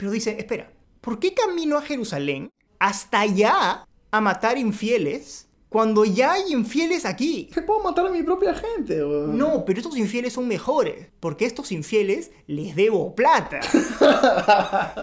Pero dice, espera, ¿por qué camino a Jerusalén hasta allá a matar infieles cuando ya hay infieles aquí? Que puedo matar a mi propia gente, weón. No, pero estos infieles son mejores, porque a estos infieles les debo plata.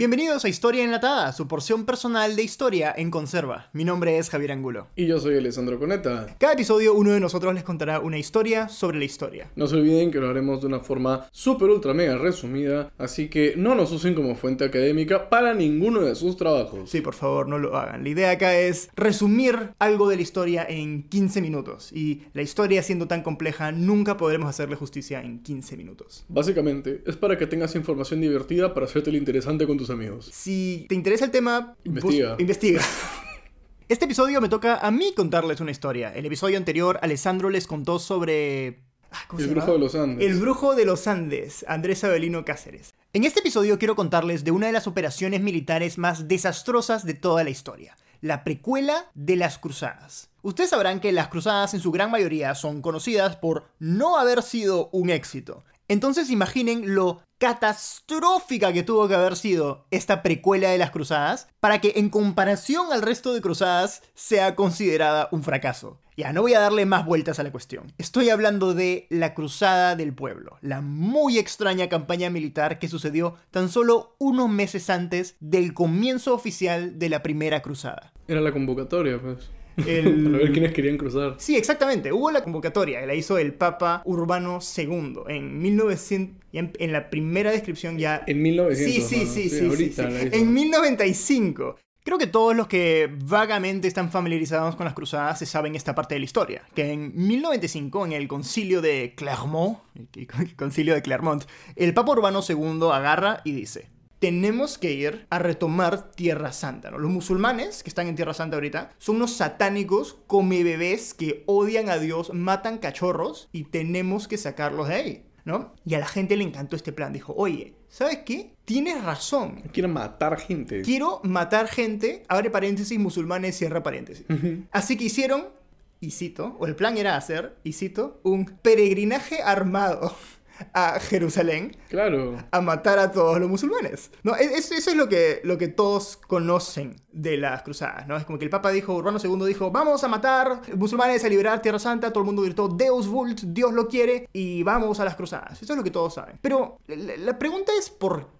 Bienvenidos a Historia Enlatada, su porción personal de historia en conserva. Mi nombre es Javier Angulo. Y yo soy Alessandro Coneta. Cada episodio uno de nosotros les contará una historia sobre la historia. No se olviden que lo haremos de una forma súper ultra mega resumida, así que no nos usen como fuente académica para ninguno de sus trabajos. Sí, por favor, no lo hagan. La idea acá es resumir algo de la historia en 15 minutos. Y la historia siendo tan compleja, nunca podremos hacerle justicia en 15 minutos. Básicamente, es para que tengas información divertida para hacerte lo interesante con tus amigos. Si te interesa el tema, Investiga. investiga. Este episodio me toca a mí contarles una historia. El episodio anterior, Alessandro les contó sobre... ah, ¿cómo El brujo de los Andes. El brujo de los Andes, Andrés Avelino Cáceres. En este episodio quiero contarles de una de las operaciones militares más desastrosas de toda la historia, la precuela de las cruzadas. Ustedes sabrán que las cruzadas en su gran mayoría son conocidas por no haber sido un éxito. Entonces imaginen lo catastrófica que tuvo que haber sido esta precuela de las cruzadas para que en comparación al resto de cruzadas sea considerada un fracaso. Ya, no voy a darle más vueltas a la cuestión. Estoy hablando de la Cruzada del Pueblo, la muy extraña campaña militar que sucedió tan solo unos meses antes del comienzo oficial de la Primera Cruzada. Era la convocatoria, pues. El- Para ver quiénes querían cruzar. Sí, exactamente. Hubo la convocatoria, la hizo el Papa Urbano II en 1900. ya en, la primera descripción ya. En 1900. Sí, sí, ¿no? sí, sí, sí, ahorita sí. En 1095. Creo que todos los que vagamente están familiarizados con las cruzadas se saben esta parte de la historia. Que en 1095, en el concilio de Clermont, el concilio de Clermont, el Papa Urbano II agarra y dice: tenemos que ir a retomar Tierra Santa. ¿no? Los musulmanes que están en Tierra Santa ahorita son unos satánicos come bebés que odian a Dios, matan cachorros y tenemos que sacarlos de ahí. ¿no? Y a la gente le encantó este plan. Dijo, oye, ¿sabes qué? Tienes razón. Quieren matar gente. Quiero matar gente, abre paréntesis, musulmanes, cierra paréntesis. Así que hicieron, y cito, o el plan era hacer, y cito, un peregrinaje armado a Jerusalén Claro. a matar a todos los musulmanes. No, es- es- eso es lo que, lo que todos conocen de las cruzadas, ¿no? Es como que el Papa dijo, Urbano II dijo, vamos a matar musulmanes, a liberar Tierra Santa, todo el mundo gritó, Deus vult, Dios lo quiere, y vamos a las cruzadas. Eso es lo que todos saben. Pero la, la pregunta es ¿por qué?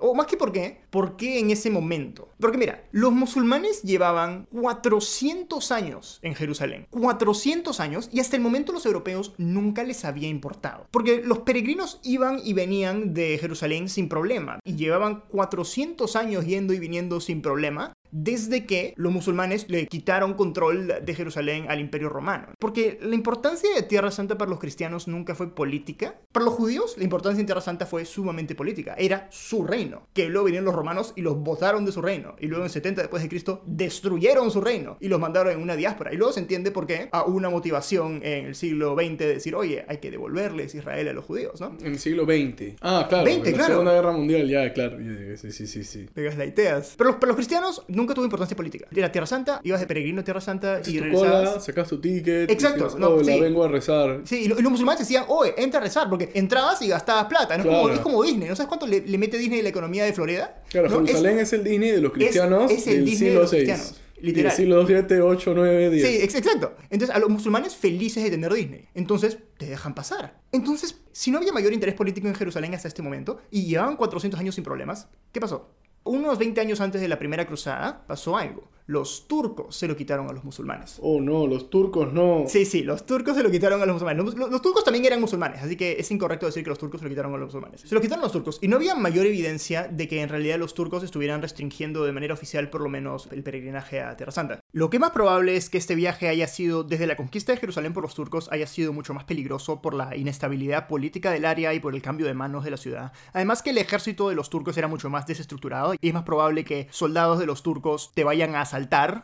O más que por qué, ¿por qué en ese momento? Porque mira, los musulmanes llevaban 400 años en Jerusalén. 400 años, y hasta el momento los europeos nunca les había importado. Porque los peregrinos iban y venían de Jerusalén sin problema. Y llevaban 400 años yendo y viniendo sin problema desde que los musulmanes le quitaron control de Jerusalén al imperio romano. Porque la importancia de Tierra Santa para los cristianos nunca fue política. Para los judíos, la importancia en Tierra Santa fue sumamente política. Era su reino. Que luego vinieron los romanos y los botaron de su reino. Y luego en 70 después de Cristo destruyeron su reino y los mandaron en una diáspora. Y luego se entiende por qué a una motivación en el siglo XX de decir, oye, hay que devolverles Israel a los judíos, ¿no? En el siglo XX. Ah, claro. 20, en la claro. Segunda Guerra Mundial, ya, claro. Sí, sí, sí, sí. Pegas la ideas. Pero los, para los cristianos nunca tuvo importancia política. Era Tierra Santa, ibas de peregrino a Tierra Santa y tu regresabas. cola, sacas tu ticket. Exacto, decías, no, "Hola, sí. vengo a rezar. Sí, y, lo- y los musulmanes decían, oye, entra a rezar, porque entrabas y gastabas plata. ¿no? Es, como, Claro. es como Disney. ¿No sabes cuánto le, le mete Disney a la economía de Florida? Claro, ¿No? Jerusalén es, el Disney de los cristianos es el del Disney de siglo los VI. cristianos, literal. Del siglo 7, 8, 9, 10. Sí, ex- exacto. Entonces, a los musulmanes felices de tener Disney. Entonces, te dejan pasar. Entonces, si no había mayor interés político en Jerusalén hasta este momento, y llevaban 400 años sin problemas, ¿qué pasó? Unos 20 años antes de la primera cruzada, pasó algo. Los turcos se lo quitaron a los musulmanes. Oh, no, los turcos no. Sí, sí, los turcos se lo quitaron a los musulmanes. Los, los- los turcos también eran musulmanes, así que es incorrecto decir que los turcos se lo quitaron a los musulmanes. Se lo quitaron a los turcos y no había mayor evidencia de que en realidad los turcos estuvieran restringiendo de manera oficial por lo menos el peregrinaje a Tierra Santa. Lo que más probable es que este viaje haya sido, desde la conquista de Jerusalén por los turcos, haya sido mucho más peligroso por la inestabilidad política del área y por el cambio de manos de la ciudad. Además que el ejército de los turcos era mucho más desestructurado y es más probable que soldados de los turcos te vayan a asaltar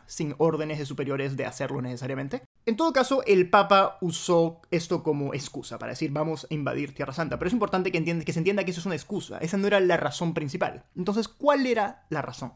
sin órdenes de superiores de hacerlo necesariamente. En todo caso, el Papa usó esto como excusa para decir vamos a invadir Tierra Santa, pero es importante que, se entienda que eso es una excusa, esa no era la razón principal. Entonces, ¿cuál era la razón?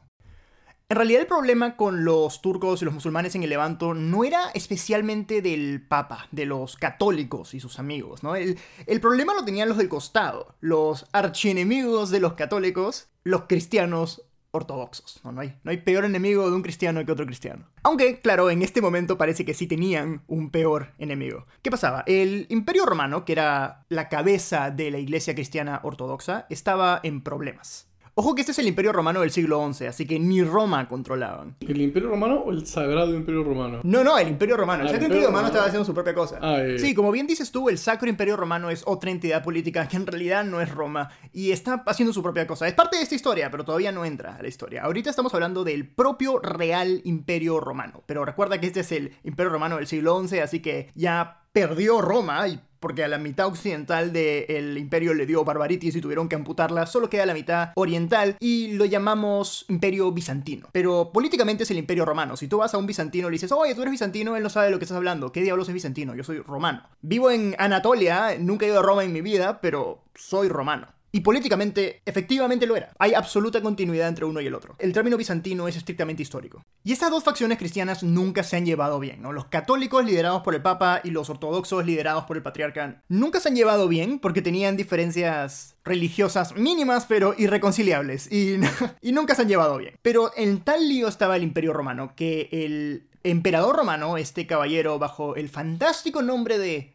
En realidad el problema con los turcos y los musulmanes en el Levanto no era especialmente del Papa, de los católicos y sus amigos, ¿no? El, el problema lo tenían los del costado, los archienemigos de los católicos, los cristianos ortodoxos. ¿no? No, hay, no hay peor enemigo de un cristiano que otro cristiano. Aunque, claro, en este momento parece que sí tenían un peor enemigo. ¿Qué pasaba? El Imperio Romano, que era la cabeza de la Iglesia cristiana ortodoxa, estaba en problemas. Ojo que este es el Imperio Romano del siglo XI, así que ni Roma controlaban. ¿El Imperio Romano o el Sagrado Imperio Romano? No, no, el Imperio Romano. El Ah, Sacro el Imperio Imperio Romano Romano. estaba haciendo su propia cosa. Ah, eh. Sí, como bien dices tú, el Sacro Imperio Romano es otra entidad política que en realidad no es Roma y está haciendo su propia cosa. Es parte de esta historia, pero todavía no entra a la historia. Ahorita estamos hablando del propio Real Imperio Romano. Pero recuerda que este es el Imperio Romano del siglo XI, así que ya perdió Roma y porque a la mitad occidental del imperio le dio barbaritis y tuvieron que amputarla, solo queda la mitad oriental y lo llamamos imperio bizantino. Pero políticamente es el imperio romano. Si tú vas a un bizantino y le dices, oye, tú eres bizantino, él no sabe de lo que estás hablando. ¿Qué diablos es bizantino? Yo soy romano. Vivo en Anatolia, nunca he ido a Roma en mi vida, pero soy romano. Y políticamente, efectivamente lo era. Hay absoluta continuidad entre uno y el otro. El término bizantino es estrictamente histórico. Y estas dos facciones cristianas nunca se han llevado bien, ¿no? Los católicos liderados por el Papa y los ortodoxos liderados por el patriarca nunca se han llevado bien porque tenían diferencias religiosas mínimas pero irreconciliables y, y nunca se han llevado bien. Pero en tal lío estaba el imperio romano que el emperador romano, este caballero bajo el fantástico nombre de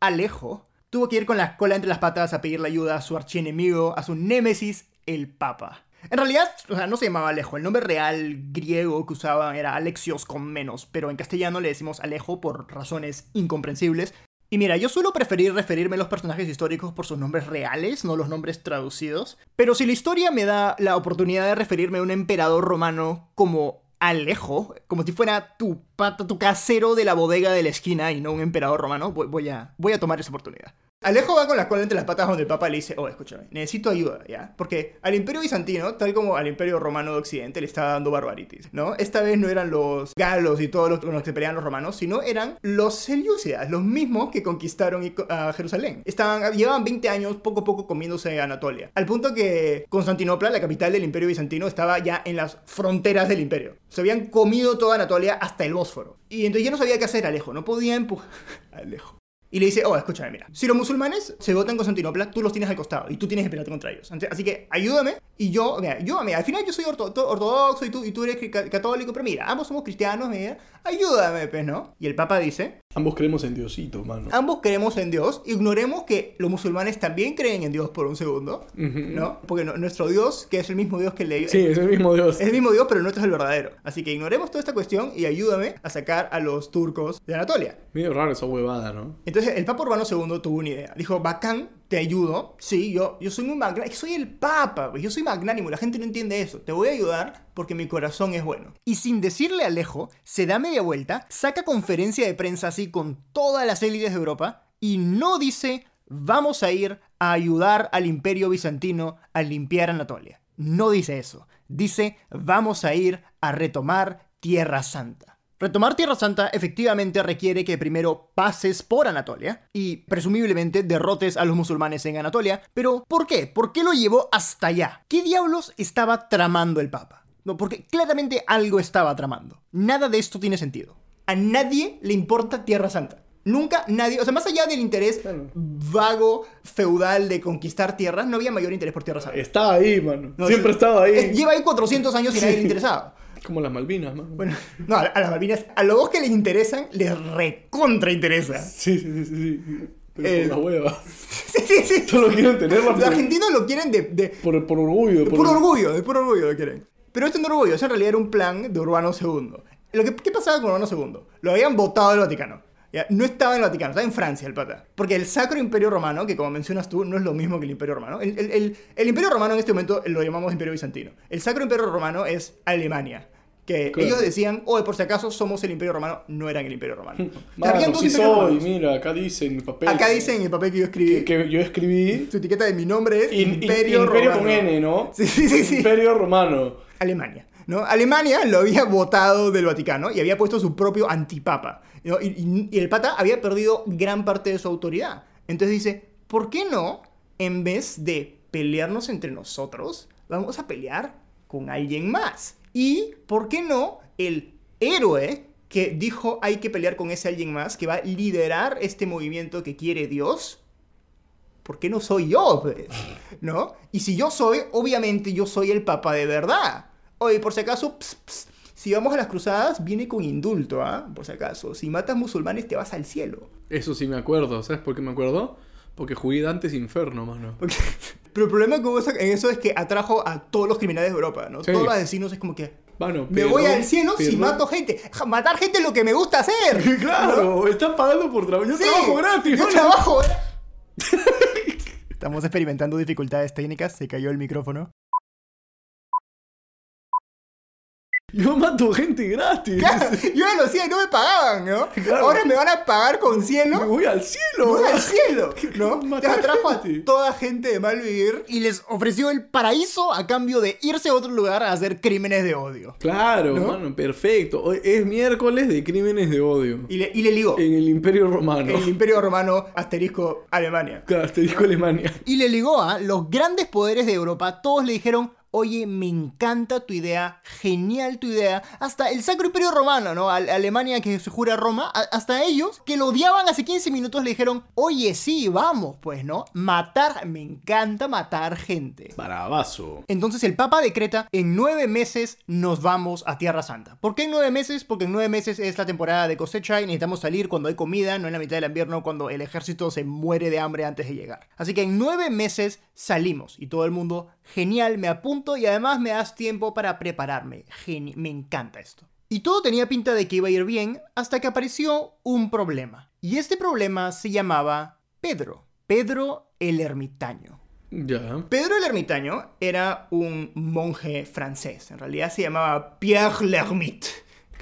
Alejo, tuvo que ir con la cola entre las patas a pedirle ayuda a su archienemigo, a su némesis, el Papa. En realidad, o sea, no se llamaba Alejo, el nombre real griego que usaban era Alexios con menos, pero en castellano le decimos Alejo por razones incomprensibles. Y mira, yo suelo preferir referirme a los personajes históricos por sus nombres reales, no los nombres traducidos. Pero si la historia me da la oportunidad de referirme a un emperador romano como Alejo, como si fuera tu pata, tu casero de la bodega de la esquina y no un emperador romano, voy, a, voy a tomar esa oportunidad. Alejo va con la cola entre las patas donde el Papa le dice, oh, escúchame, necesito ayuda, ¿ya? Porque al Imperio Bizantino, tal como al Imperio Romano de Occidente, le estaba dando barbaritis, ¿no? Esta vez no eran los galos y todos los los que peleaban los romanos, sino eran los selyúcidas, los mismos que conquistaron a Jerusalén. Estaban, llevaban 20 años poco a poco comiéndose Anatolia, al punto que Constantinopla, la capital del Imperio Bizantino, estaba ya en las fronteras del imperio. Se habían comido toda Anatolia hasta el Bósforo. Y entonces ya no sabía qué hacer Alejo, no podía empujar... Alejo. Y le dice, oh, escúchame, mira, si los musulmanes se votan en Constantinopla, tú los tienes al costado y tú tienes que pelearte contra ellos. Así que ayúdame y yo, mira, yo, mira, al final yo soy orto- to- ortodoxo y tú, y tú eres ca- católico, pero mira, ambos somos cristianos, mira, ayúdame, pues, ¿no? Y el Papa dice, Ambos creemos en Diosito, mano. ambos creemos en Dios, ignoremos que los musulmanes también creen en Dios por un segundo, Ujú. ¿no? Porque no- nuestro Dios, que es el mismo Dios que le... Sí, es el mismo Dios. Es el mismo Dios, pero nuestro es el verdadero. Así que ignoremos toda esta cuestión y ayúdame a sacar a los turcos de Anatolia. Medio raro esa huevada, ¿no? Entonces el Papa Urbano II tuvo una idea. Dijo, bacán, te ayudo. Sí, yo, yo soy muy magnánimo. Soy el Papa, pues, yo soy magnánimo. La gente no entiende eso. Te voy a ayudar porque mi corazón es bueno. Y sin decirle a Alejo, se da media vuelta, saca conferencia de prensa así con todas las élites de Europa y no dice, vamos a ir a ayudar al imperio bizantino a limpiar Anatolia. No dice eso. Dice, vamos a ir a retomar Tierra Santa. Retomar Tierra Santa efectivamente requiere que primero pases por Anatolia y presumiblemente derrotes a los musulmanes en Anatolia, pero ¿por qué? ¿Por qué lo llevó hasta allá? ¿Qué diablos estaba tramando el Papa? No, porque claramente algo estaba tramando. Nada de esto tiene sentido. A nadie le importa Tierra Santa. Nunca nadie, o sea, más allá del interés Claro. vago, feudal de conquistar tierras, no había mayor interés por Tierra Santa. Estaba ahí, mano. No, Siempre estaba ahí. Lleva ahí 400 años y nadie le interesaba. Como las Malvinas, mano. Bueno, no, a, a las Malvinas, a los dos que les interesan, les recontra interesa. Sí, sí, sí, sí. sí. Pero El- por las huevas. Sí, sí, sí. Solo quieren tenerla Los por, argentinos lo quieren de, de, por, por orgullo. de por- puro orgullo, de puro orgullo lo quieren. Pero esto no orgullo, eso en realidad era un plan de Urbano II. Lo que, ¿Qué pasaba con Urbano II? Lo habían votado del Vaticano. ¿ya? No estaba en el Vaticano, estaba en Francia el pata. Porque el Sacro Imperio Romano, que como mencionas tú, no es lo mismo que el Imperio Romano. El, el- el- el Imperio Romano en este momento lo llamamos Imperio Bizantino. El Sacro Imperio Romano es Alemania. Que Claro. ellos decían, oh, por si acaso somos el Imperio Romano, no eran el Imperio Romano. Mano, sí soy, mira, acá dice en mi papel. Acá dice en el papel que yo escribí, que, que yo escribí. su etiqueta de mi nombre es in- in- Imperio, imperio Romano. con N, ¿no? Sí, sí, sí, sí. Imperio Romano. Alemania. ¿no? Alemania lo había votado del Vaticano y había puesto su propio antipapa. ¿no? Y, y- y el pata había perdido gran parte de su autoridad. Entonces dice, ¿por qué no, en vez de pelearnos entre nosotros, vamos a pelear con alguien más? Y, ¿por qué no? El héroe que dijo hay que pelear con ese alguien más, que va a liderar este movimiento que quiere Dios. ¿Por qué no soy yo? pues? ¿No? Y si yo soy, obviamente yo soy el papa de verdad. Oye, por si acaso, ps, ps, si vamos a las cruzadas, viene con indulto, ¿ah? Por si acaso. Si matas musulmanes, te vas al cielo. Eso sí me acuerdo. ¿Sabes por qué me acuerdo? Porque jugué Dantes Inferno, mano. Porque- Pero el problema con eso- en eso es que atrajo a todos los criminales de Europa, ¿no? Sí. Todos los asesinos es como que... Mano, Me voy al cielo si perdón. mato gente. Matar gente es lo que me gusta hacer. ¿no? Claro, están pagando por trabajo. Yo Sí, trabajo gratis. Yo mano. trabajo Estamos experimentando dificultades técnicas. Se cayó el micrófono. Yo mato gente gratis. Claro, yo lo hacía y no me pagaban, ¿no? Claro. Ahora me van a pagar con Me cielo. voy al cielo. Voy al cielo, ¿no? Te atrajo a toda gente de mal vivir y les ofreció el paraíso a cambio de irse a otro lugar a hacer crímenes de odio. Claro, ¿No? mano, perfecto. Hoy es miércoles de crímenes de odio. Y le, y le ligó. En el Imperio Romano. El Imperio Romano, asterisco, Alemania. Claro, te dijo Alemania. Y le ligó a los grandes poderes de Europa. Todos le dijeron, oye, me encanta tu idea, genial tu idea. Hasta el Sacro Imperio Romano, ¿no? Ale- Alemania que se jura Roma, hasta ellos, que lo odiaban hace 15 minutos, le dijeron, oye, sí, vamos, pues, ¿no? Matar, me encanta matar gente. Barabazo. Entonces el Papa decreta, en nueve meses nos vamos a Tierra Santa. ¿Por qué en nueve meses? Porque en nueve meses es la temporada de cosecha y necesitamos salir cuando hay comida, no en la mitad del invierno, cuando el ejército se muere de hambre antes de llegar. Así que en nueve meses salimos y todo el mundo, genial, me apunto y además me das tiempo para prepararme. Geni- me encanta esto. Y todo tenía pinta de que iba a ir bien hasta que apareció un problema. Y este problema se llamaba Pedro. Pedro el ermitaño. Ya. Pedro el Ermitaño era un monje francés. En realidad se llamaba Pierre l'Ermite.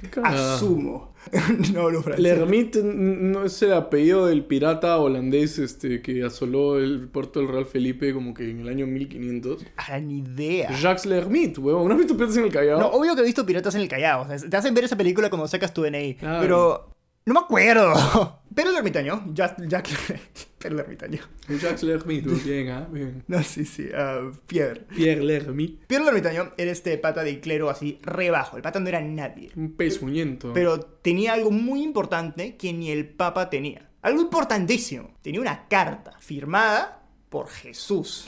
¿Qué cagada? Asumo. no lo francés. L'Ermite n- no es el apellido del pirata holandés este, que asoló el puerto del Real Felipe como que en el año 1500. Ah, ni idea. Jacques L'Ermite, huevón. ¿No has visto Piratas en el Callao? No, obvio que he visto Piratas en el Callao. o sea, te hacen ver esa película cuando sacas tu DNI. Claro. Pero no me acuerdo. Pero el ermitaño, Jack, Jack Pero el ermitaño. Jacques L'Ermite, bien, ah, bien. No, sí, sí. ah, Pierre. Pierre L'Ermite. Pierre el ermitaño era este pata de clero así rebajo. El pata no era nadie. Un pezuñento. Pero tenía algo muy importante que ni el Papa tenía. Algo importantísimo. Tenía una carta firmada por Jesús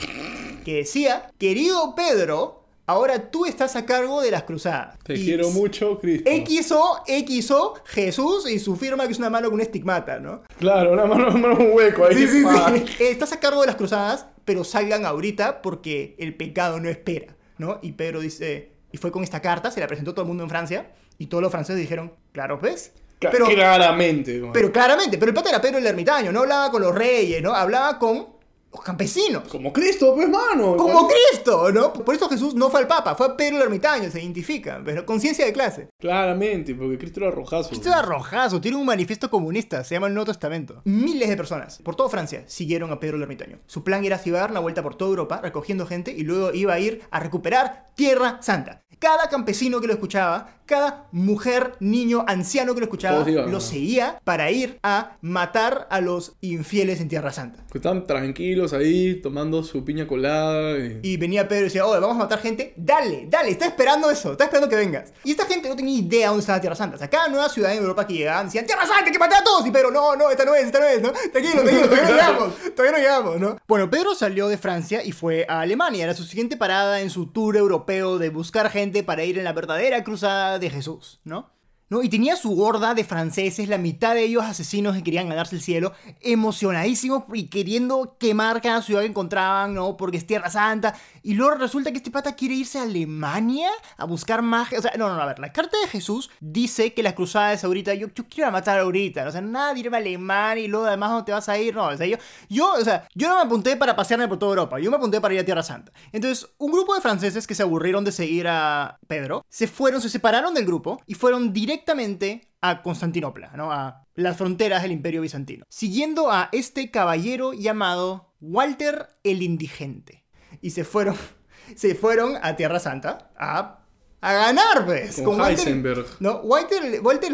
que decía, querido Pedro, ahora tú estás a cargo de las cruzadas. Te Y quiero mucho, Cristo. XO, XO, Jesús y su firma que es una mano con un estigmata, ¿no? Claro, una mano, mano un hueco ahí. Sí, sí, sí. Eh, Estás a cargo de las cruzadas, pero salgan ahorita porque el pecado no espera, ¿no? Y Pedro dice, y fue con esta carta, se la presentó todo el mundo en Francia, y todos los franceses dijeron, claro, ¿ves? Pero, Claramente. como- pero claramente, pero el pata era Pedro el ermitaño, no hablaba con los reyes, ¿no? Hablaba con los campesinos. Como Cristo, pues, mano. Como Cristo, ¿no? Por eso Jesús no fue al Papa, fue a Pedro el ermitaño, se identifica, pero conciencia de clase. Claramente, porque Cristo era rojazo. Esto es arrojazo, tiene un manifiesto comunista, se llama el Nuevo Testamento. Miles de personas, por toda Francia, siguieron a Pedro el Ermitaño. Su plan era dar una vuelta por toda Europa, recogiendo gente, y luego iba a ir a recuperar Tierra Santa. Cada campesino que lo escuchaba, cada mujer, niño, anciano que lo escuchaba, iban, lo seguía para ir a matar a los infieles en Tierra Santa. Que estaban tranquilos ahí, tomando su piña colada. Y... Y venía Pedro y decía, oye, vamos a matar gente. Dale, dale, está esperando eso, está esperando que vengas. Y esta gente no tenía idea dónde estaba Tierra Santa. O sea, cada nueva ciudad en Europa que llegaban decían, Tierra Santa, hay que matar a todos. Y Pedro, no, no, esta no es, esta no es, ¿no? Tranquilo, tranquilo, todavía no llegamos, todavía no llegamos, ¿no? Bueno, Pedro salió de Francia y fue a Alemania. Era su siguiente parada en su tour europeo de buscar gente para ir en la verdadera cruzada de Jesús, ¿no? ¿No? Y tenía su horda de franceses, la mitad de ellos asesinos que querían ganarse el cielo, emocionadísimos y queriendo quemar cada ciudad que encontraban, ¿no? Porque es Tierra Santa. Y luego resulta que este pata quiere irse a Alemania a buscar magia. O sea, no, no, a ver, la carta de Jesús dice que la cruzada es ahorita. Yo, yo quiero matar ahorita, ¿no? o sea, nada de irme a Alemania y luego además no te vas a ir, no. O sea, yo, yo, o sea, yo no me apunté para pasearme por toda Europa, yo me apunté para ir a Tierra Santa. Entonces, un grupo de franceses que se aburrieron de seguir a Pedro, se fueron, se separaron del grupo y fueron directamente a Constantinopla, ¿no? A las fronteras del Imperio Bizantino, siguiendo a este caballero llamado Walter el Indigente. Y se fueron, se fueron a Tierra Santa a, a ganar, pues. Con Walter- Heisenberg. no, Walter, Walter,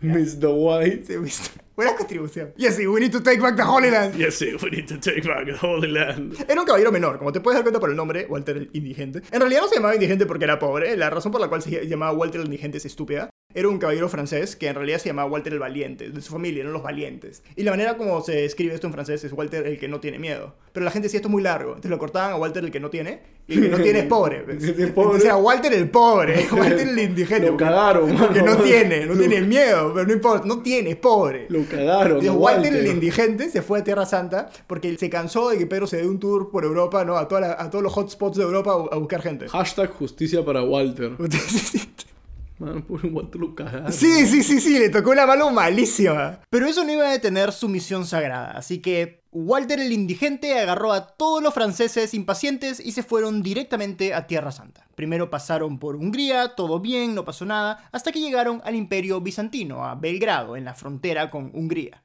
Mr. White. Buena contribución. Yes, we need to take back the Holy Land. Yes, we need to take back the Holy Land. Era un caballero menor, como te puedes dar cuenta por el nombre, Walter el Indigente. En realidad no se llamaba indigente porque era pobre, la razón por la cual se llamaba Walter el Indigente es estúpida. Era un caballero francés que en realidad se llamaba Walter el Valiente, de su familia, eran los valientes. Y la manera como se escribe esto en francés es Walter el que no tiene miedo. Pero la gente decía esto es muy largo, entonces lo cortaban a Walter el que no tiene, y el que no tiene es pobre. ¿ves? Entonces era Walter el pobre, Walter el indigente. Lo cagaron, mano. no tiene, no Lo- tiene miedo, pero no importa, no tiene, es pobre. Lo cagaron. Digo, Walter, Walter. el indigente se fue a Tierra Santa porque se cansó de que Pedro se dé un tour por Europa, ¿no? A, toda la- a todos los hotspots de Europa a, a buscar gente. Hashtag justicia para Walter. Mano, pobre Walter lo cagaron. Sí, sí, sí, sí, le tocó una mano malísima. Pero eso no iba a detener su misión sagrada, así que Walter el indigente agarró a todos los franceses impacientes y se fueron directamente a Tierra Santa. Primero pasaron por Hungría, todo bien, no pasó nada, hasta que llegaron al Imperio Bizantino, a Belgrado, en la frontera con Hungría.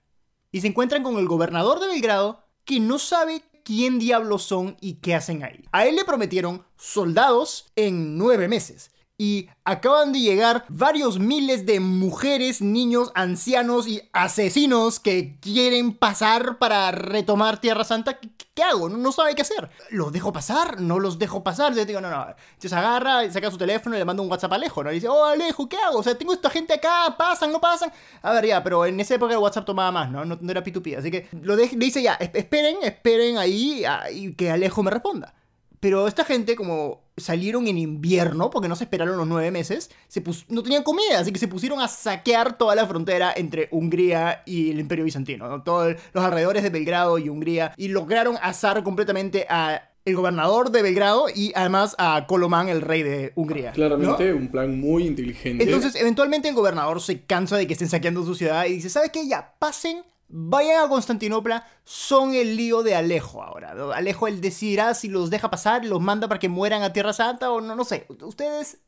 Y se encuentran con el gobernador de Belgrado, que no sabe quién diablos son y qué hacen ahí. A él le prometieron soldados en nueve meses. Y acaban de llegar varios miles de mujeres, niños, ancianos y asesinos que quieren pasar para retomar Tierra Santa. ¿Qué, hago? No, sabe qué hacer. ¿Los dejo pasar? ¿No los dejo pasar? Yo digo, no, no. Entonces agarra, saca su teléfono y le manda un WhatsApp a Alejo, ¿no? Y dice, oh, Alejo, ¿qué hago? O sea, tengo esta gente acá, pasan, no pasan. A ver, ya, pero en esa época el WhatsApp tomaba más, ¿no? No, no era P2P. Así que lo le dice ya, "Es- esperen, esperen ahí ah, y que Alejo me responda. Pero esta gente, como salieron en invierno, porque no se esperaron los nueve meses, se pus- no tenían comida, así que se pusieron a saquear toda la frontera entre Hungría y el Imperio Bizantino, ¿no? todos los alrededores de Belgrado y Hungría, y lograron asar completamente a el gobernador de Belgrado y además a Colomán, el rey de Hungría. ¿no? Claramente un plan muy inteligente. Entonces, eventualmente el gobernador se cansa de que estén saqueando su ciudad y dice, ¿sabes qué? Ya, pasen, vayan a Constantinopla, son el lío de Alejo ahora. Alejo él decidirá si los deja pasar, los manda para que mueran a Tierra Santa o no, no sé. Ustedes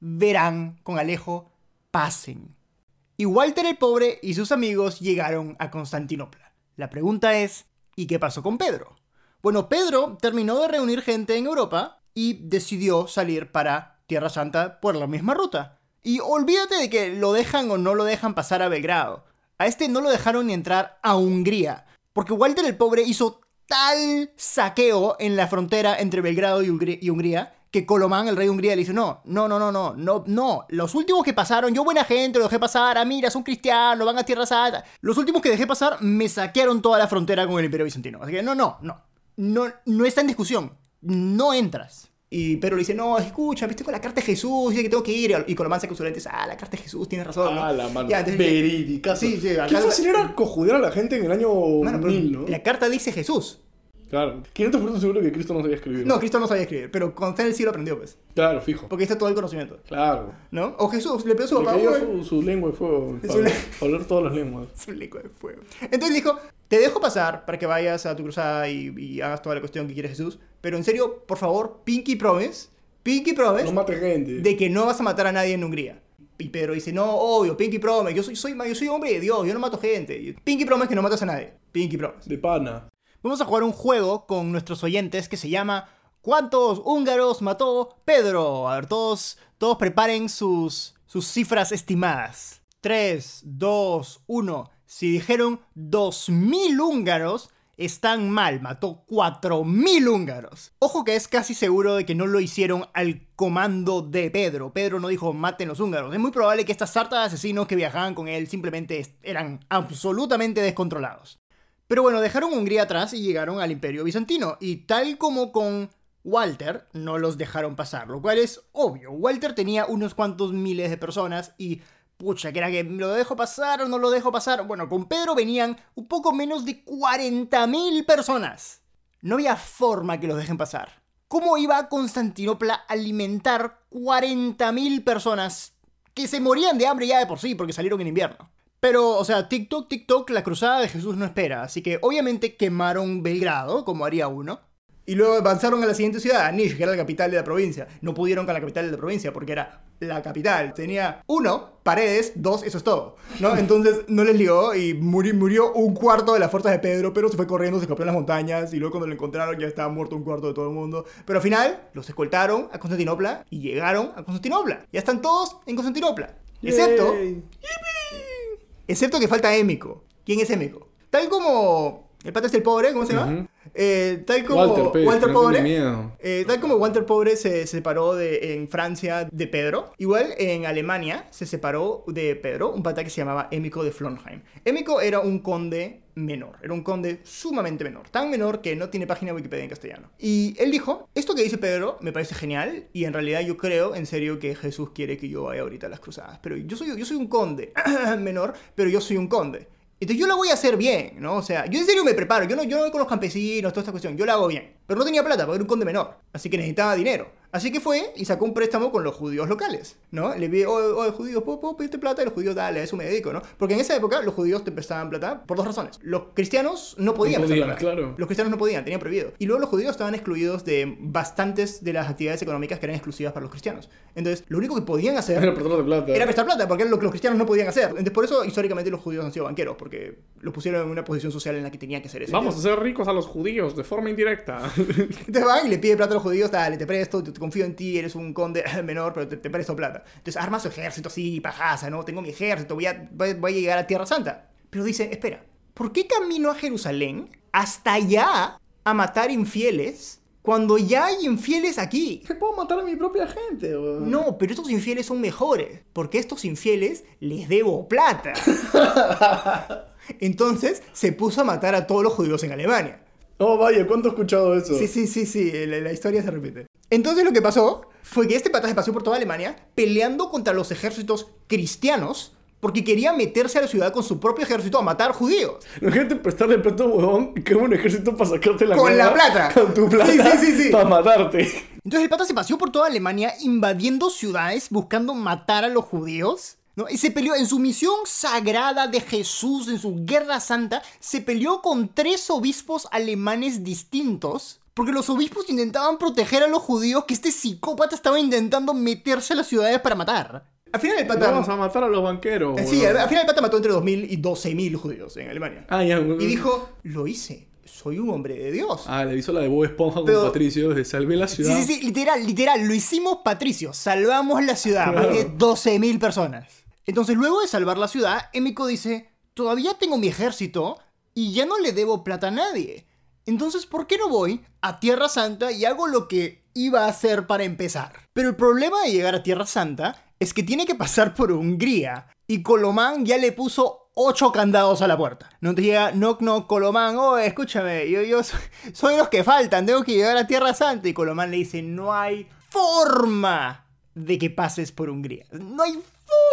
verán con Alejo, pasen. Y Walter el pobre y sus amigos llegaron a Constantinopla. La pregunta es, ¿y qué pasó con Pedro? Bueno, Pedro terminó de reunir gente en Europa y decidió salir para Tierra Santa por la misma ruta. Y olvídate de que lo dejan o no lo dejan pasar a Belgrado. A este no lo dejaron entrar a Hungría. Porque Walter el pobre hizo tal saqueo en la frontera entre Belgrado y Hungría, y Hungría que Colomán, el rey de Hungría, le dice, no, no, no, no, no, no, no, los últimos que pasaron, yo buena gente, lo dejé pasar, ah, mira, son cristianos, van a Tierra Santa. Los últimos que dejé pasar me saquearon toda la frontera con el Imperio Bizantino. Así que no, no, no, no, no está en discusión, no entras. Y Pedro le dice, no, escucha, viste con la carta de Jesús, dice que tengo que ir. Y Colomán saca su lente dice, ah, la carta de Jesús, tienes razón. ¿no? Ah, la mano. Ya, entonces- Verídica. Sí, sí, Qué fácil era cojudear a la gente en el año Mano, pero 1000, ¿no? La carta dice Jesús. Claro. 500% seguro que Cristo no sabía escribir. No, Cristo no sabía escribir, pero con fe en el sí lo aprendió, pues. Claro, fijo. Porque ahí está todo el conocimiento, Claro. ¿no? O Jesús le pidió su papá, cayó "Oye, su, su lengua de fuego. Para, un le- para hablar todas las lenguas. Es un lengua de fuego. Entonces dijo, te dejo pasar para que vayas a tu cruzada y, y hagas toda la cuestión que quiere Jesús, pero en serio, por favor, Pinky Promise, Pinky Promise, No mate gente. de que no vas a matar a nadie en Hungría. Y Pedro dice, no, obvio, Pinky Promise, yo soy, soy, yo soy hombre de Dios, yo no mato gente. Pinky Promise que no matas a nadie. Pinky Promise. De pana. Vamos a jugar un juego con nuestros oyentes que se llama ¿Cuántos húngaros mató Pedro? A ver, todos, todos preparen sus, sus cifras estimadas. 3, 2, 1. Si dijeron 2.000 húngaros, están mal. Mató 4.000 húngaros. Ojo que es casi seguro de que no lo hicieron al comando de Pedro. Pedro no dijo maten los húngaros. Es muy probable que estas sartas de asesinos que viajaban con él simplemente eran absolutamente descontrolados. Pero bueno, dejaron Hungría atrás y llegaron al Imperio Bizantino. Y tal como con Walter, no los dejaron pasar, lo cual es obvio. Walter tenía unos cuantos miles de personas y... Pucha, que era que lo dejo pasar o no lo dejo pasar. Bueno, con Pedro venían un poco menos de 40.000 personas. No había forma que los dejen pasar. ¿Cómo iba Constantinopla a alimentar 40.000 personas que se morían de hambre ya de por sí porque salieron en invierno? Pero, o sea, TikTok, TikTok, la cruzada de Jesús no espera. Así que obviamente quemaron Belgrado, como haría uno. Y luego avanzaron a la siguiente ciudad, a Niš, que era la capital de la provincia. No pudieron con la capital de la provincia porque era la capital. Tenía uno, paredes, dos, eso es todo. ¿no? Entonces no les ligó y muri- murió un cuarto de las fuerzas de Pedro. Pero se fue corriendo, se escapó en las montañas y luego cuando lo encontraron ya estaba muerto un cuarto de todo el mundo. Pero al final los escoltaron a Constantinopla y llegaron a Constantinopla. Ya están todos en Constantinopla. Excepto Yay. Excepto que falta Émico. quién es Émico. Tal como el pata es el pobre, ¿cómo se llama? Ujú. Eh, tal como Walter, no Pobre. Eh, tal como Walter Pobre se separó de, en Francia de Pedro, igual en Alemania se separó de Pedro un pata que se llamaba Émico de Flonheim. Émico era un conde menor, era un conde sumamente menor, tan menor que no tiene página de Wikipedia en castellano. Y él dijo, esto que dice Pedro me parece genial y en realidad yo creo en serio que Jesús quiere que yo vaya ahorita a las cruzadas, pero yo soy, yo soy un conde menor, pero yo soy un conde. Entonces yo la voy a hacer bien, ¿no? O sea, yo en serio me preparo, yo no, yo no voy con los campesinos, toda esta cuestión, yo la hago bien. Pero no tenía plata porque era un conde menor, así que necesitaba dinero. Así que fue y sacó un préstamo con los judíos locales, ¿no? Le pide, oye, oye, judíos, ¿puedo, puedo pedirte plata? Y los judíos, dale, a eso me dedico, ¿no? Porque en esa época los judíos te prestaban plata por dos razones. Los cristianos no podían, No podían, plata. claro. Los cristianos no podían, tenían prohibido. Y luego los judíos estaban excluidos de bastantes de las actividades económicas que eran exclusivas para los cristianos. Entonces, lo único que podían hacer Era prestar plata. era prestar plata, porque era lo que los cristianos no podían hacer. Entonces, por eso, históricamente, los judíos han sido banqueros, porque los pusieron en una posición social en la que tenían que ser eso. Vamos a hacer ricos a los judíos de forma indirecta. Entonces van y le pide plata a los judíos, dale, te presto, te confío en ti, eres un conde menor, pero te, te presto plata. Entonces arma su ejército así, pajaza, ¿no? Tengo mi ejército, voy a, voy, voy a llegar a Tierra Santa. Pero dice, espera, ¿por qué camino a Jerusalén hasta allá a matar infieles cuando ya hay infieles aquí? ¿Qué puedo matar a mi propia gente? weón? No, pero estos infieles son mejores, porque estos infieles les debo plata. Entonces se puso a matar a todos los judíos en Alemania. Oh, vaya, ¿cuánto he escuchado eso? Sí, sí, sí, sí, la, la historia se repite. Entonces lo que pasó fue que este pata se pasó por toda Alemania peleando contra los ejércitos cristianos porque quería meterse a la ciudad con su propio ejército a matar judíos. Imagínate prestarle plata a un huevón que es un ejército para sacarte la Con la plata. Con tu plata. Sí, sí, sí, sí. Para matarte. Entonces el pata se paseó por toda Alemania invadiendo ciudades buscando matar a los judíos. ¿No? Y se peleó en su misión sagrada de Jesús, en su guerra santa, se peleó con tres obispos alemanes distintos. Porque los obispos intentaban proteger a los judíos que este psicópata estaba intentando meterse a las ciudades para matar. Al final el pata... Vamos a matar a los banqueros. Eh, Sí, al, al final el pata mató entre 2.000 y 12.000 judíos en Alemania. Ah, ya. Y dijo, lo hice, soy un hombre de Dios. Ah, le hizo la de Bob Esponja Pero- con Patricio. De salvé la ciudad. Sí, sí, sí, literal, literal, lo hicimos Patricio, salvamos la ciudad, Claro. porque 12.000 personas. Entonces, luego de salvar la ciudad, Emiko dice, todavía tengo mi ejército y ya no le debo plata a nadie. Entonces, ¿por qué no voy a Tierra Santa y hago lo que iba a hacer para empezar? Pero el problema de llegar a Tierra Santa es que tiene que pasar por Hungría. Y Colomán ya le puso ocho candados a la puerta. No te llega, knock knock, Colomán, oh, escúchame, yo, yo soy, los que faltan, tengo que llegar a Tierra Santa. Y Colomán le dice, no hay forma de que pases por Hungría. No hay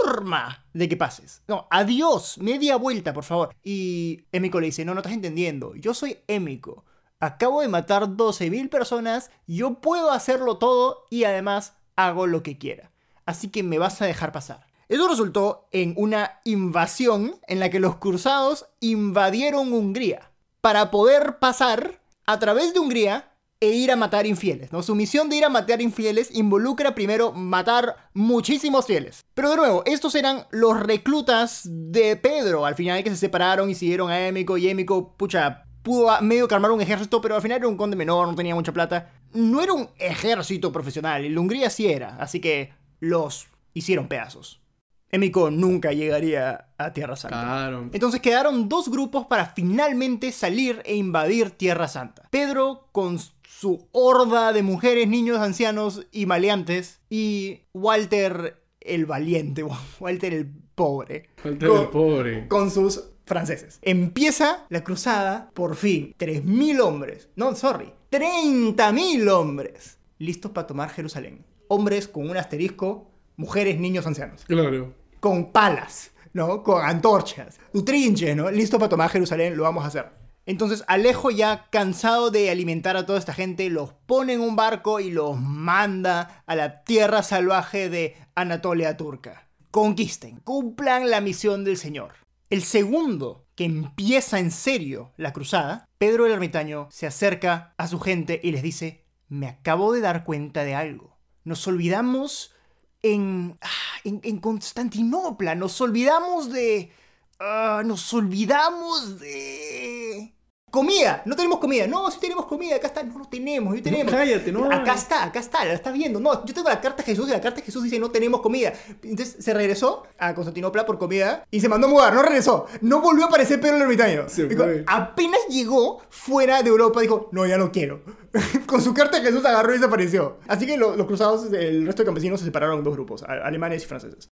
forma de que pases. No, adiós, media vuelta, por favor. Y Emiko le dice, no, no estás entendiendo. Yo soy Emiko. Acabo de matar 12.000 personas, yo puedo hacerlo todo y además hago lo que quiera. Así que me vas a dejar pasar. Eso resultó en una invasión en la que los cruzados invadieron Hungría para poder pasar a través de Hungría e ir a matar infieles. ¿no? Su misión de ir a matar infieles involucra primero matar muchísimos fieles. Pero de nuevo, estos eran los reclutas de Pedro. Al final que se separaron y siguieron a Émico y Émico, pucha, pudo medio que armar un ejército, pero al final era un conde menor, no tenía mucha plata. No era un ejército profesional, y la Hungría sí era, así que los hicieron pedazos. Émico nunca llegaría a Tierra Santa. Claro. Entonces quedaron dos grupos para finalmente salir e invadir Tierra Santa. Pedro con su horda de mujeres, niños, ancianos y maleantes. Y Walter el valiente, Walter el pobre. Falta Con- el pobre. con sus franceses. Empieza la cruzada, por fin. 3.000 hombres. No, sorry. 30.000 hombres. Listos para tomar Jerusalén. Hombres con un asterisco, mujeres, niños, ancianos Claro. con palas, ¿no? Con antorchas, trinches, ¿no? Listo para tomar Jerusalén, lo vamos a hacer. Entonces Alejo ya cansado de alimentar a toda esta gente, los pone en un barco y los manda a la tierra salvaje de Anatolia turca. Conquisten, cumplan la misión del Señor. El segundo que empieza en serio la cruzada, Pedro el ermitaño se acerca a su gente y les dice, me acabo de dar cuenta de algo. Nos olvidamos en, ah, en, Constantinopla. Nos olvidamos de... ah, nos olvidamos de... comida, no tenemos comida. No, sí tenemos comida, acá está. No, no tenemos, no tenemos. cállate, no Acá está, acá está, la estás viendo. No, yo tengo la carta de Jesús y la carta de Jesús dice no tenemos comida. Entonces se regresó a Constantinopla por comida y se mandó a mudar, no regresó. No volvió a aparecer Pedro el ermitaño. Dijo, apenas llegó fuera de Europa, dijo, no, ya no quiero. Con su carta de Jesús agarró y desapareció. Así que lo- los cruzados, el resto de campesinos se separaron en dos grupos, alemanes y franceses.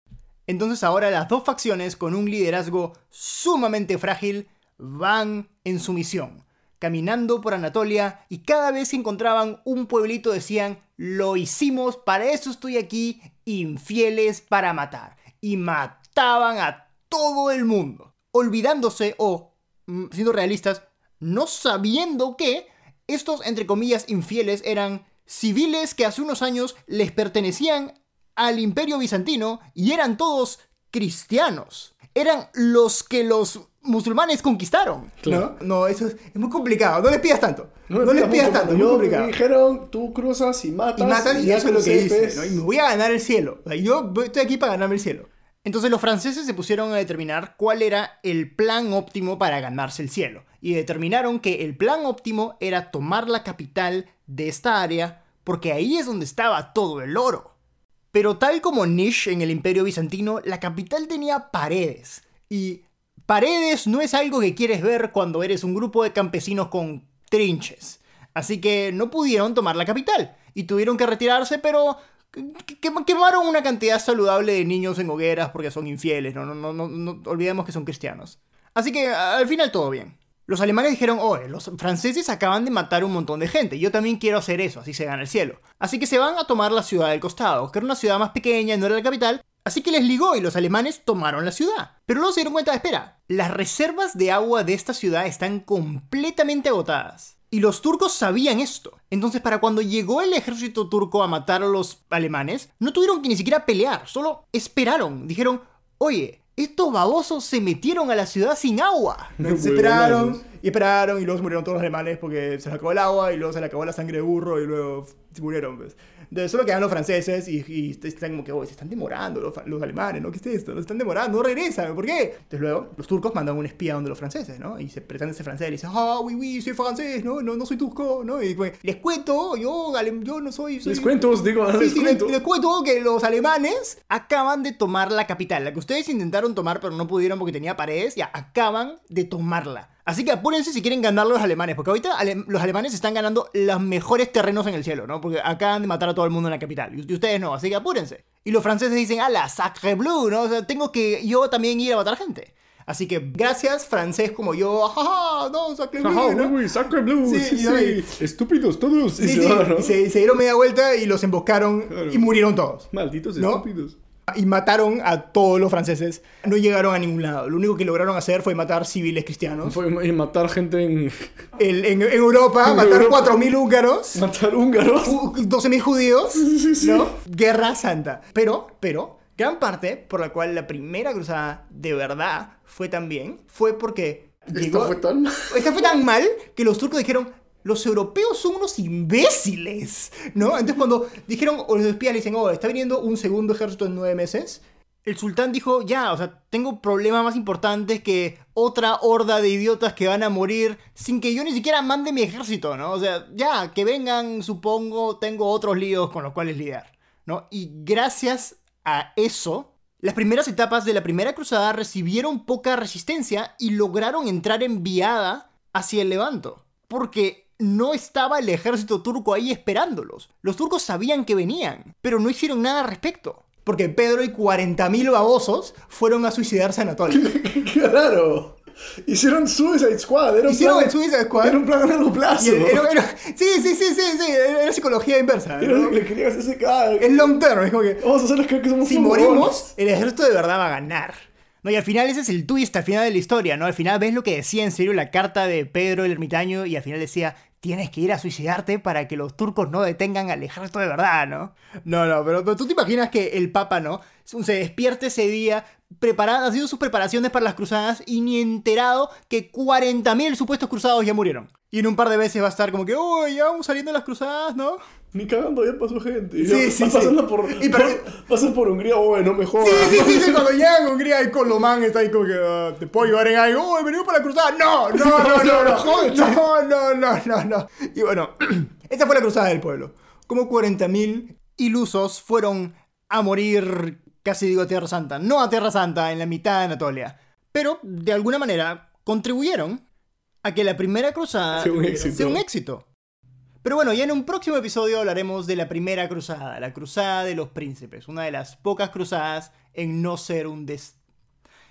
Entonces ahora las dos facciones con un liderazgo sumamente frágil van en su misión, caminando por Anatolia y cada vez que encontraban un pueblito decían, lo hicimos, para eso estoy aquí, infieles para matar. Y mataban a todo el mundo, olvidándose o, mm, siendo realistas, no sabiendo que estos, entre comillas, infieles eran civiles que hace unos años les pertenecían al imperio bizantino y eran todos cristianos. Eran los que los musulmanes conquistaron. Claro. ¿no? No, eso es, es muy complicado. No les pidas tanto. No, les pidas tanto, es muy complicado. Me dijeron, tú cruzas y matas. Y matan y ya eso es lo que crucé, dice. pues. ¿no? Y me voy a ganar el cielo. Yo estoy aquí para ganarme el cielo. Entonces los franceses se pusieron a determinar cuál era el plan óptimo para ganarse el cielo. Y determinaron que el plan óptimo era tomar la capital de esta área porque ahí es donde estaba todo el oro. Pero tal como Nish en el imperio bizantino, la capital tenía paredes. Y paredes no es algo que quieres ver cuando eres un grupo de campesinos con trinches. Así que no pudieron tomar la capital. Y tuvieron que retirarse, pero que- que- quemaron una cantidad saludable de niños en hogueras porque son infieles. No, no, no, no, no olvidemos que son cristianos. Así que al final todo bien. Los alemanes dijeron, oye, los franceses acaban de matar un montón de gente, yo también quiero hacer eso, así se gana el cielo. Así que se van a tomar la ciudad del costado, que era una ciudad más pequeña, no era la capital, así que les ligó y los alemanes tomaron la ciudad. Pero luego se dieron cuenta, espera, las reservas de agua de esta ciudad están completamente agotadas. Y los turcos sabían esto. Entonces, para cuando llegó el ejército turco a matar a los alemanes, no tuvieron que ni siquiera pelear, solo esperaron. Dijeron, oye, estos babosos se metieron a la ciudad sin agua. No, se esperaron y esperaron y luego se murieron todos los alemanes porque se les acabó el agua y luego se les acabó la sangre de burro y luego se murieron. Pues. De solo quedan los franceses y, y están como que, "Oye, se están demorando los, los alemanes, ¿no? ¿Qué es esto? Los están demorando, no regresan, ¿por qué? Entonces luego los turcos mandan un espía donde los franceses, ¿no? Y se pretende ser francés y dice, ah, oui, oui, soy francés, ¿no? No, no soy turco, ¿no? Y pues, les cuento, yo, yo no soy... soy Les cuento, digo, Sí, les sí, cuento. les, les cuento que los alemanes acaban de tomar la capital. La que ustedes intentaron tomar pero no pudieron porque tenía paredes, ya acaban de tomarla. Así que apúrense si quieren ganar los alemanes, porque ahorita ale- los alemanes están ganando los mejores terrenos en el cielo, ¿no? Porque acaban de matar a todo el mundo en la capital, y ustedes no, así que apúrense. Y los franceses dicen, la sacre bleu, ¿no? O sea, tengo que yo también ir a matar gente. Así que gracias, francés como yo, jaja, no, sacre bleu, Ajá, ¿no? sacre blue. Sí, Sí, sí, Estúpidos todos. Sí, Y se sí, ¿no? se, se dieron media vuelta y los emboscaron Claro. y murieron todos. Malditos ¿No? estúpidos. Y mataron a todos los franceses. No llegaron a ningún lado. Lo único que lograron hacer fue matar civiles cristianos. Fue y matar gente en. El- en, en Europa, En matar Europa. 4.000 húngaros, matar húngaros. u- 12.000 judíos, sí, sí. ¿no? Guerra santa. Pero, pero, gran parte por la cual la primera cruzada de verdad fue tan bien fue porque llegó- fue tan. Esta fue tan mal que los turcos dijeron, los europeos son unos imbéciles, ¿no? Entonces cuando dijeron, o los espías le dicen, oh, está viniendo un segundo ejército en nueve meses, el sultán dijo, ya, o sea, tengo problemas más importantes que otra horda de idiotas que van a morir sin que yo ni siquiera mande mi ejército, ¿no? O sea, ya, que vengan, supongo, tengo otros líos con los cuales lidiar, ¿no? Y gracias a eso, las primeras etapas de la primera cruzada recibieron poca resistencia y lograron entrar en viada hacia el Levanto, porque no estaba el ejército turco ahí esperándolos. Los turcos sabían que venían, pero no hicieron nada al respecto. Porque Pedro y 40.000 babosos fueron a suicidarse en Anatolia. claro. Hicieron Suicide Squad. Era un Hicieron plan- el Suicide Squad. Era un plan a largo plazo. Y era- era- era- sí, sí, sí, sí, sí, era psicología inversa. ¿no? le querías ese cara. Es long term, es como que Vamos a hacerles creer que somos si morimos, el ejército de verdad va a ganar. No, y al final ese es el twist al final de la historia, ¿no? Al final ves lo que decía en serio la carta de Pedro el ermitaño y al final decía, tienes que ir a suicidarte para que los turcos no detengan al ejército de verdad, ¿no? No, no, pero, tú te imaginas que el Papa, ¿no? Se despierta ese día, preparado, haciendo sus preparaciones para las cruzadas y ni enterado que 40.000 supuestos cruzados ya murieron. Y en un par de veces va a estar como que, uy, ya vamos saliendo de las cruzadas, ¿no? Ni cagando, ya pasó gente. Sí, Ya sí, sí. pasando por, Y por- pasas por Hungría, uy, no me jodas. Sí, sí, sí, sí, cuando llegan a Hungría y Colomán está ahí como que, ah, ¿te puedo ayudar en algo? Uy, venimos para la cruzada. No, no, no, no, no, no, no, no, no, no. Y bueno, esta fue la cruzada del pueblo. Como 40.000 ilusos fueron a morir, casi digo a Tierra Santa, no a Tierra Santa, en la mitad de Anatolia. Pero, de alguna manera, contribuyeron a que la primera cruzada Sea un éxito. sea un éxito. Pero bueno, ya en un próximo episodio hablaremos de la primera cruzada, la cruzada de los príncipes, una de las pocas cruzadas en no ser un des...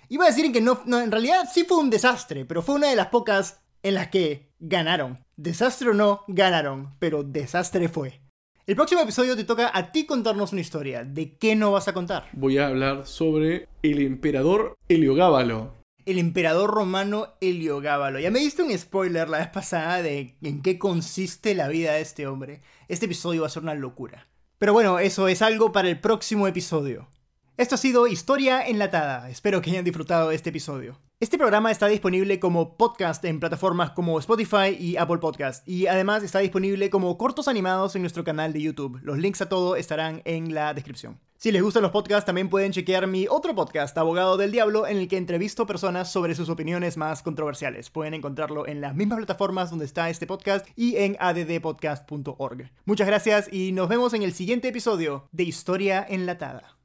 Iba a decir que no, no, en realidad sí fue un desastre, pero fue una de las pocas en las que ganaron. Desastre o no, ganaron, pero desastre fue. El próximo episodio te toca a ti contarnos una historia. ¿De qué no vas a contar? Voy a hablar sobre el emperador Heliogábalo. El emperador romano Heliogábalo. Ya me diste un spoiler la vez pasada de en qué consiste la vida de este hombre. Este episodio va a ser una locura. Pero bueno, eso es algo para el próximo episodio. Esto ha sido Historia Enlatada. Espero que hayan disfrutado este episodio. Este programa está disponible como podcast en plataformas como Spotify y Apple Podcast. Y además está disponible como cortos animados en nuestro canal de YouTube. Los links a todo estarán en la descripción. Si les gustan los podcasts, también pueden chequear mi otro podcast, Abogado del Diablo, en el que entrevisto personas sobre sus opiniones más controversiales. Pueden encontrarlo en las mismas plataformas donde está este podcast y en addpodcast.org. Muchas gracias y nos vemos en el siguiente episodio de Historia Enlatada.